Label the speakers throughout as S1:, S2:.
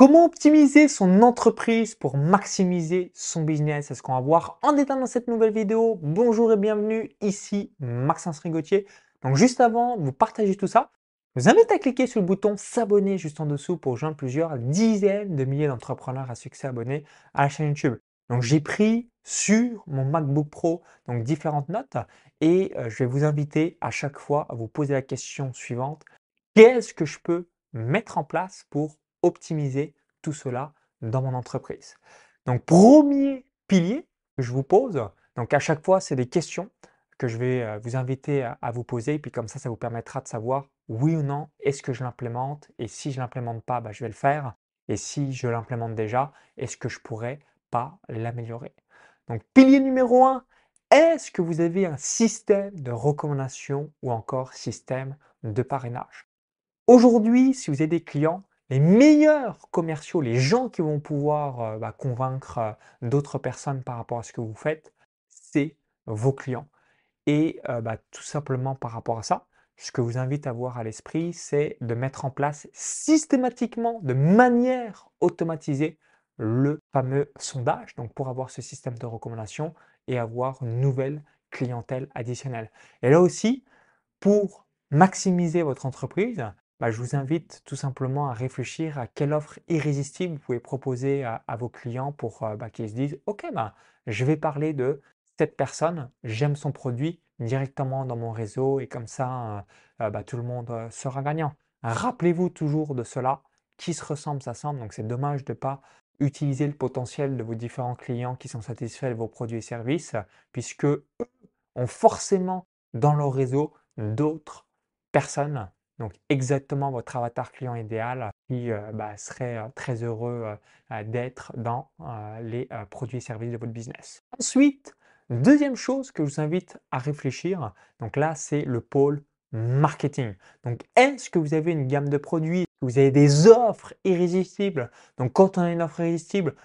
S1: Comment optimiser son entreprise pour maximiser son business? C'est ce qu'on va voir en détail dans cette nouvelle vidéo? Bonjour et bienvenue, ici Maxence Rigotier. Donc juste avant de vous partager tout ça, je vous invite à cliquer sur le bouton s'abonner juste en dessous pour rejoindre plusieurs dizaines de milliers d'entrepreneurs à succès abonnés à la chaîne YouTube. Donc j'ai pris sur mon MacBook Pro donc différentes notes et euh, je vais vous inviter à chaque fois à vous poser la question suivante. Qu'est-ce que je peux mettre en place pour optimiser tout cela dans mon entreprise. Donc, premier pilier que je vous pose, donc à chaque fois, c'est des questions que je vais euh, vous inviter à, vous poser, puis comme ça, ça vous permettra de savoir oui ou non, est-ce que je l'implémente, et si je ne l'implémente pas, bah, je vais le faire, et si je l'implémente déjà, est-ce que je pourrais pas l'améliorer? Donc, pilier numéro un, est-ce que vous avez un système de recommandation ou encore système de parrainage? Aujourd'hui, si vous avez des clients, les meilleurs commerciaux, les gens qui vont pouvoir euh, bah, convaincre euh, d'autres personnes par rapport à ce que vous faites, c'est vos clients. Et euh, bah, tout simplement par rapport à ça, ce que vous invite à voir à l'esprit, c'est de mettre en place systématiquement, de manière automatisée, le fameux sondage, donc pour avoir ce système de recommandation et avoir une nouvelle clientèle additionnelle. Et là aussi, pour maximiser votre entreprise, bah, je vous invite tout simplement à réfléchir à quelle offre irrésistible vous pouvez proposer à, vos clients pour euh, bah, qu'ils se disent Ok, bah, je vais parler de cette personne, j'aime son produit directement dans mon réseau et comme ça, euh, euh, tout le monde sera gagnant. Rappelez-vous toujours de cela, qui se ressemble s'assemble, donc c'est dommage de ne pas utiliser le potentiel de vos différents clients qui sont satisfaits de vos produits et services, puisque eux ont forcément dans leur réseau d'autres personnes donc exactement votre avatar client idéal qui euh, bah, serait euh, très heureux euh, d'être dans les produits et services de votre business. Ensuite, deuxième chose que je vous invite à réfléchir, donc là c'est le pôle marketing. Donc est-ce que vous avez une gamme de produits, vous avez des offres irrésistibles? Donc quand on a une offre irrésistible,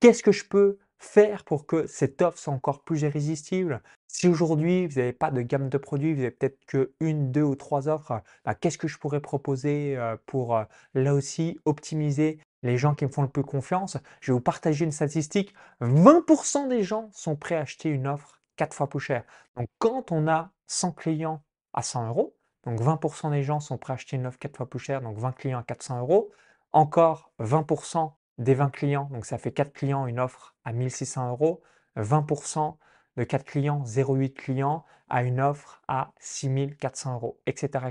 S1: qu'est-ce que je peux faire pour que cette offre soit encore plus irrésistible? Si aujourd'hui, vous n'avez pas de gamme de produits, vous avez peut-être que une, deux ou trois offres, bah, qu'est-ce que je pourrais proposer pour là aussi optimiser les gens qui me font le plus confiance? Je vais vous partager une statistique. 20% des gens sont prêts à acheter une offre quatre fois plus chère. Donc quand on a 100 clients à 100 euros, donc 20% des gens sont prêts à acheter une offre quatre fois plus chère, donc 20 clients à 400 euros. Encore 20% des 20 clients, donc ça fait 4 clients, une offre à 1600 euros, 20% de 4 clients, 0,8 clients à une offre à 6400 euros, etc.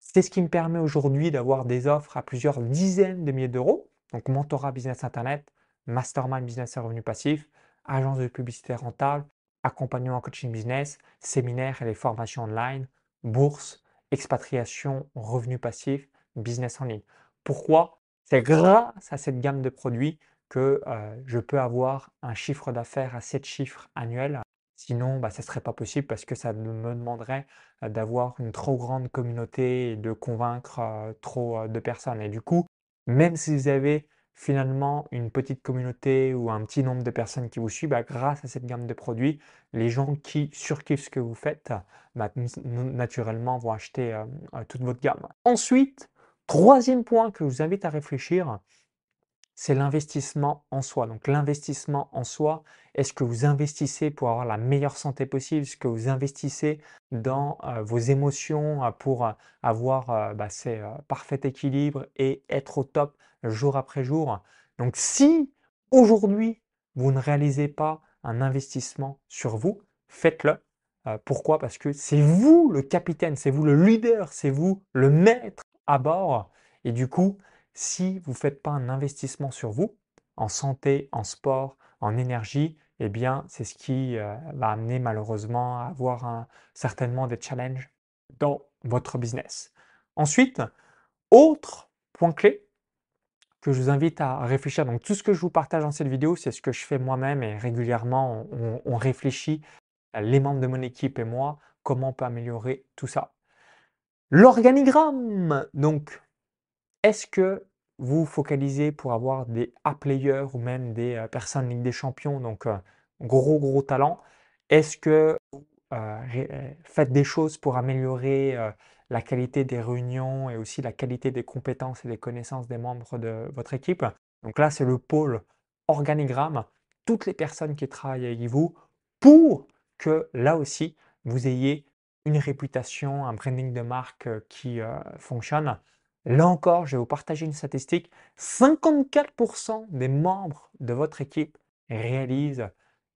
S1: C'est ce qui me permet aujourd'hui d'avoir des offres à plusieurs dizaines de milliers d'euros, donc mentorat business internet, mastermind business et revenu passif, agence de publicité rentable, accompagnement coaching business, séminaires et les formations online, bourse, expatriation, revenu passif, business en ligne. Pourquoi? C'est grâce à cette gamme de produits que euh, je peux avoir un chiffre d'affaires à 7 chiffres annuels. Sinon, bah, ce ne serait pas possible parce que ça me demanderait d'avoir une trop grande communauté et de convaincre trop de personnes. Et du coup, même si vous avez finalement une petite communauté ou un petit nombre de personnes qui vous suivent, bah, grâce à cette gamme de produits, les gens qui surkiffent ce que vous faites, bah, naturellement vont acheter toute votre gamme. Ensuite, Troisième point que je vous invite à réfléchir, c'est l'investissement en soi. Donc l'investissement en soi, est-ce que vous investissez pour avoir la meilleure santé possible? Est-ce que vous investissez dans euh, vos émotions euh, pour euh, avoir bah, ces parfait équilibre et être au top jour après jour? Donc si aujourd'hui vous ne réalisez pas un investissement sur vous, faites-le. pourquoi? Parce que c'est vous le capitaine, c'est vous le leader, c'est vous le maître à bord. Et du coup, si vous ne faites pas un investissement sur vous, en santé, en sport, en énergie, eh bien, c'est ce qui euh, va amener malheureusement à avoir certainement des challenges dans votre business. Ensuite, autre point clé que je vous invite à réfléchir. Donc, tout ce que je vous partage dans cette vidéo, c'est ce que je fais moi-même et régulièrement, on réfléchit, les membres de mon équipe et moi, comment on peut améliorer tout ça. L'organigramme, donc, est-ce que vous focalisez pour avoir des A-players ou même des euh, personnes Ligue des Champions, donc euh, gros gros talent? Est-ce que vous euh, faites des choses pour améliorer la qualité des réunions et aussi la qualité des compétences et des connaissances des membres de votre équipe? Donc là, c'est le pôle organigramme, toutes les personnes qui travaillent avec vous pour que là aussi, vous ayez une réputation, un branding de marque qui fonctionne. Là encore, je vais vous partager une statistique. 54% des membres de votre équipe réalisent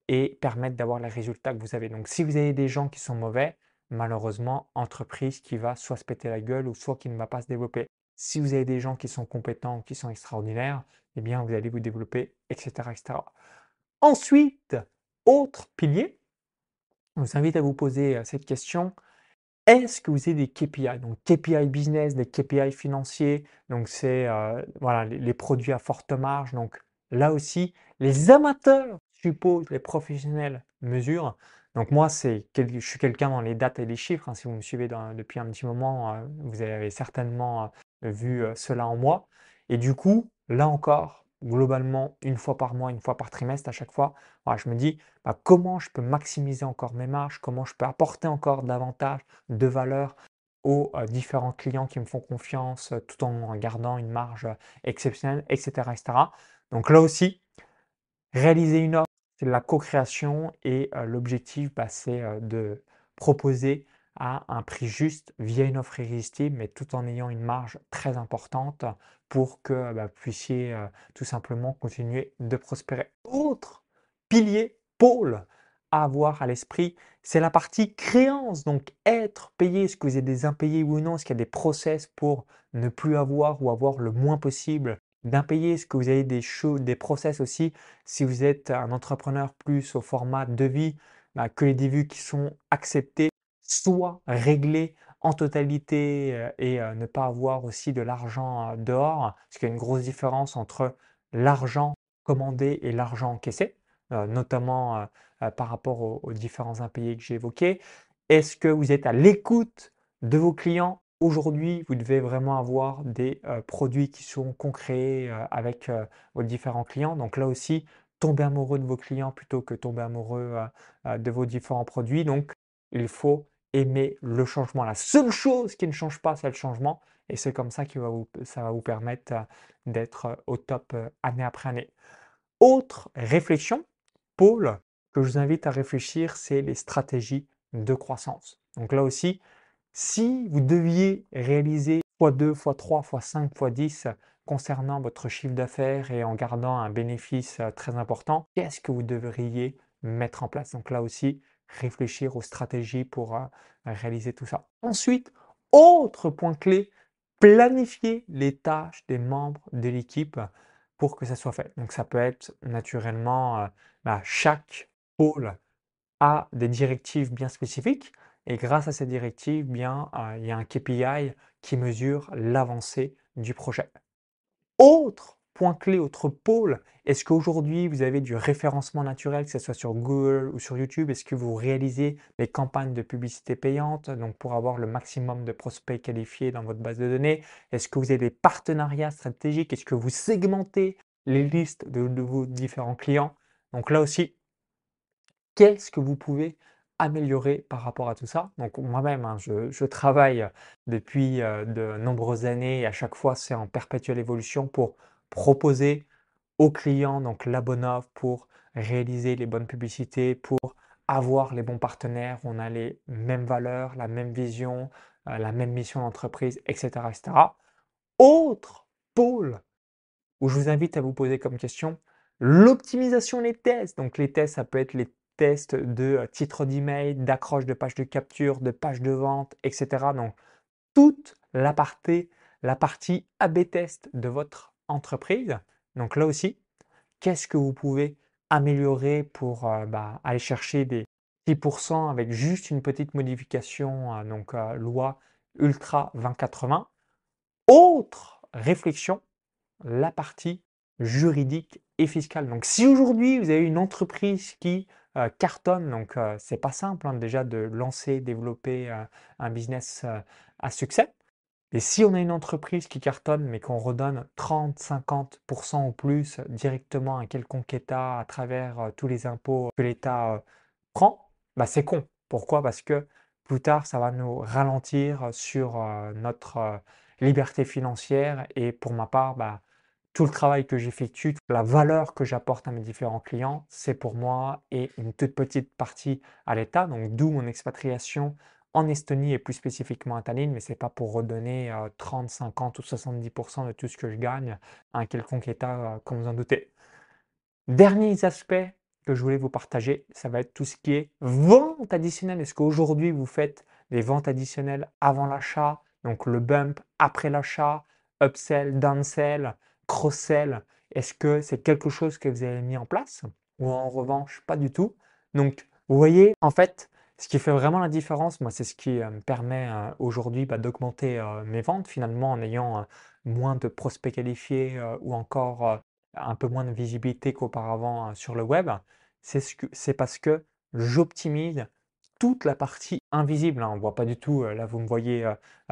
S1: et permettent d'avoir les résultats que vous avez. Donc si vous avez des gens qui sont mauvais, malheureusement, entreprise qui va soit se péter la gueule ou soit qui ne va pas se développer. Si vous avez des gens qui sont compétents, qui sont extraordinaires, eh bien vous allez vous développer, etc. etc. Ensuite, autre pilier, je vous invite à vous poser euh, cette question. Est-ce que vous avez des KPI Donc KPI business, des KPI financiers, donc c'est euh, voilà, les, produits à forte marge. Donc là aussi, les amateurs supposent les professionnels mesurent. Donc moi, c'est, je suis quelqu'un dans les dates et les chiffres. Hein. si vous me suivez depuis un petit moment, euh, vous avez certainement vu cela en moi. Et du coup, là encore, globalement une fois par mois, une fois par trimestre à chaque fois. je me dis bah, comment je peux maximiser encore mes marges, comment je peux apporter encore davantage de valeur aux différents clients qui me font confiance tout en gardant une marge exceptionnelle, etc.. Donc là aussi, réaliser une offre, c'est de la co-création et l'objectif, bah, c'est de proposer à un prix juste via une offre irrésistible, mais tout en ayant une marge très importante pour que bah, vous puissiez euh, tout simplement continuer de prospérer. Autre pilier, pôle à avoir à l'esprit, c'est la partie créance. Donc être payé, est-ce que vous êtes des impayés ou non? Est-ce qu'il y a des process pour ne plus avoir ou avoir le moins possible d'impayés? Est-ce que vous avez des, choses, des process aussi? Si vous êtes un entrepreneur plus au format devis, bah, que les devis qui sont acceptés soit réglés en totalité euh, et euh, ne pas avoir aussi de l'argent euh, dehors, parce qu'il y a une grosse différence entre l'argent commandé et l'argent encaissé, notamment par rapport aux, différents impayés que j'ai évoqués. Est-ce que vous êtes à l'écoute de vos clients Aujourd'hui, vous devez vraiment avoir des produits qui sont concrets avec vos différents clients. Donc là aussi, tomber amoureux de vos clients plutôt que tomber amoureux de vos différents produits. Donc, il faut aimer le changement. La seule chose qui ne change pas, c'est le changement. Et c'est comme ça que ça va vous permettre euh, d'être euh, au top euh, année après année. Autre réflexion, Paul, que je vous invite à réfléchir, c'est les stratégies de croissance. Donc là aussi, si vous deviez réaliser x2, x3, x5, x10 concernant votre chiffre d'affaires et en gardant un bénéfice très important, qu'est-ce que vous devriez mettre en place? Donc là aussi, réfléchir aux stratégies pour euh, réaliser tout ça. Ensuite, autre point clé, planifier les tâches des membres de l'équipe pour que ça soit fait. Donc ça peut être naturellement, euh, bah, chaque pôle a des directives bien spécifiques et grâce à ces directives, bien, euh, il y a un KPI qui mesure l'avancée du projet. Autre point clé, autre pôle, est-ce qu'aujourd'hui vous avez du référencement naturel, que ce soit sur Google ou sur YouTube? Est-ce que vous réalisez des campagnes de publicité payante, donc pour avoir le maximum de prospects qualifiés dans votre base de données? Est-ce que vous avez des partenariats stratégiques? Est-ce que vous segmentez les listes de, vos différents clients? Donc là aussi, qu'est-ce que vous pouvez améliorer par rapport à tout ça? Donc moi-même, hein, je, travaille depuis euh, de nombreuses années et à chaque fois, c'est en perpétuelle évolution pour proposer aux clients donc la bonne offre pour réaliser les bonnes publicités, pour avoir les bons partenaires, on a les mêmes valeurs, la même vision, euh, la même mission d'entreprise, etc., etc. Autre pôle où je vous invite à vous poser comme question, l'optimisation des tests. Donc les tests, ça peut être les tests de euh, titre d'email, d'accroche de page de capture, de page de vente, etc. Donc toute la partie, la partie AB test de votre entreprise. Donc là aussi, qu'est-ce que vous pouvez améliorer pour euh, bah, aller chercher des 10% avec juste une petite modification, euh, donc euh, loi Ultra 2080. Autre réflexion, la partie juridique et fiscale. Donc si aujourd'hui vous avez une entreprise qui cartonne, donc c'est pas simple hein, déjà de lancer, développer un business à succès. Et si on a une entreprise qui cartonne, mais qu'on redonne 30-50% ou plus directement à quelconque État à travers euh, tous les impôts que l'État euh, prend, bah c'est con. Pourquoi? Parce que plus tard, ça va nous ralentir sur notre liberté financière. Et pour ma part, bah, tout le travail que j'effectue, la valeur que j'apporte à mes différents clients, c'est pour moi et une toute petite partie à l'État. Donc d'où mon expatriation en Estonie et plus spécifiquement à Tallinn, mais ce n'est pas pour redonner 30, 50 ou 70% de tout ce que je gagne à un quelconque État, comme vous en doutez. Dernier aspect que je voulais vous partager, ça va être tout ce qui est vente additionnelle. Est-ce qu'aujourd'hui vous faites des ventes additionnelles avant l'achat, donc le bump après l'achat, upsell, downsell, cross-sell Est-ce que c'est quelque chose que vous avez mis en place? Ou en revanche pas du tout? Donc vous voyez, en fait, ce qui fait vraiment la différence, moi, c'est ce qui euh, me permet euh, aujourd'hui bah, d'augmenter euh, mes ventes finalement en ayant moins de prospects qualifiés ou encore un peu moins de visibilité qu'auparavant sur le web. C'est parce que j'optimise toute la partie invisible. Hein. On ne voit pas du tout, là vous me voyez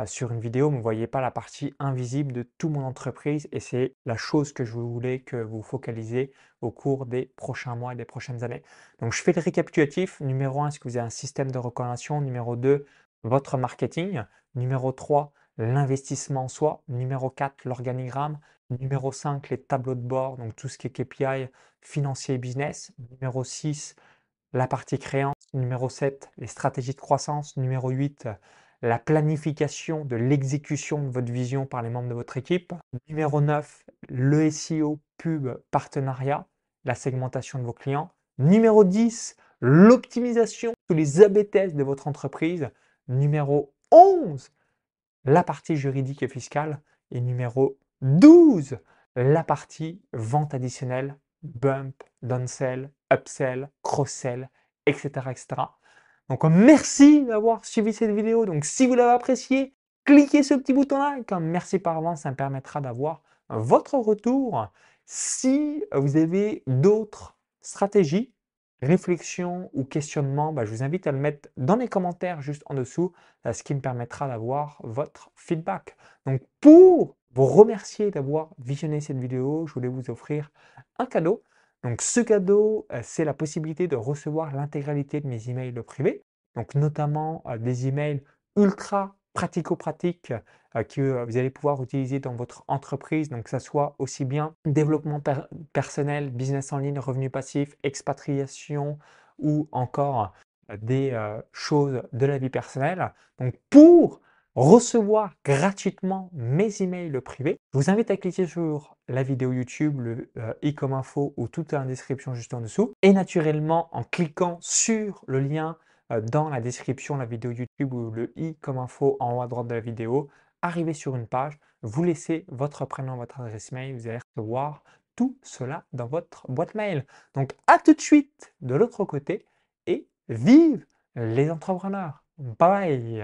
S1: sur une vidéo, vous ne voyez pas la partie invisible de toute mon entreprise et c'est la chose que je voulais que vous focalisez au cours des prochains mois et des prochaines années. Donc je fais le récapitulatif. Numéro 1, est-ce que vous avez un système de recommandation? Numéro 2, votre marketing. Numéro 3, l'investissement en soi. Numéro 4, l'organigramme. Numéro 5, les tableaux de bord, donc tout ce qui est KPI, financier et business. Numéro 6, la partie créance. Numéro 7, les stratégies de croissance. Numéro 8, la planification de l'exécution de votre vision par les membres de votre équipe. Numéro 9, le SEO, pub, partenariat, la segmentation de vos clients. Numéro 10, l'optimisation tous les AB de votre entreprise. Numéro 11, la partie juridique et fiscale. Et numéro 12, la partie vente additionnelle, bump, downsell, upsell, cross-sell, etc., etc. Donc merci d'avoir suivi cette vidéo. Donc si vous l'avez apprécié, cliquez ce petit bouton-là. Comme merci par avance, ça me permettra d'avoir votre retour. Si vous avez d'autres stratégies, réflexions ou questionnements, bah, je vous invite à le mettre dans les commentaires juste en dessous, euh, ce qui me permettra d'avoir votre feedback. Donc pour vous remercier d'avoir visionné cette vidéo, je voulais vous offrir un cadeau. Donc ce cadeau, euh, c'est la possibilité de recevoir l'intégralité de mes emails privés, donc notamment euh, des emails ultra pratico-pratiques euh, que vous allez pouvoir utiliser dans votre entreprise, donc que ce soit aussi bien développement personnel, business en ligne, revenus passifs, expatriation ou encore des choses de la vie personnelle. Donc pour recevoir gratuitement mes emails privés, je vous invite à cliquer sur la vidéo YouTube, le euh, i comme info ou tout est en description juste en dessous. Et naturellement, en cliquant sur le lien euh, dans la description de la vidéo YouTube ou le i comme info en haut à droite de la vidéo, arrivez sur une page, vous laissez votre prénom, votre adresse mail, vous allez recevoir tout cela dans votre boîte mail. Donc à tout de suite de l'autre côté et vive les entrepreneurs. Bye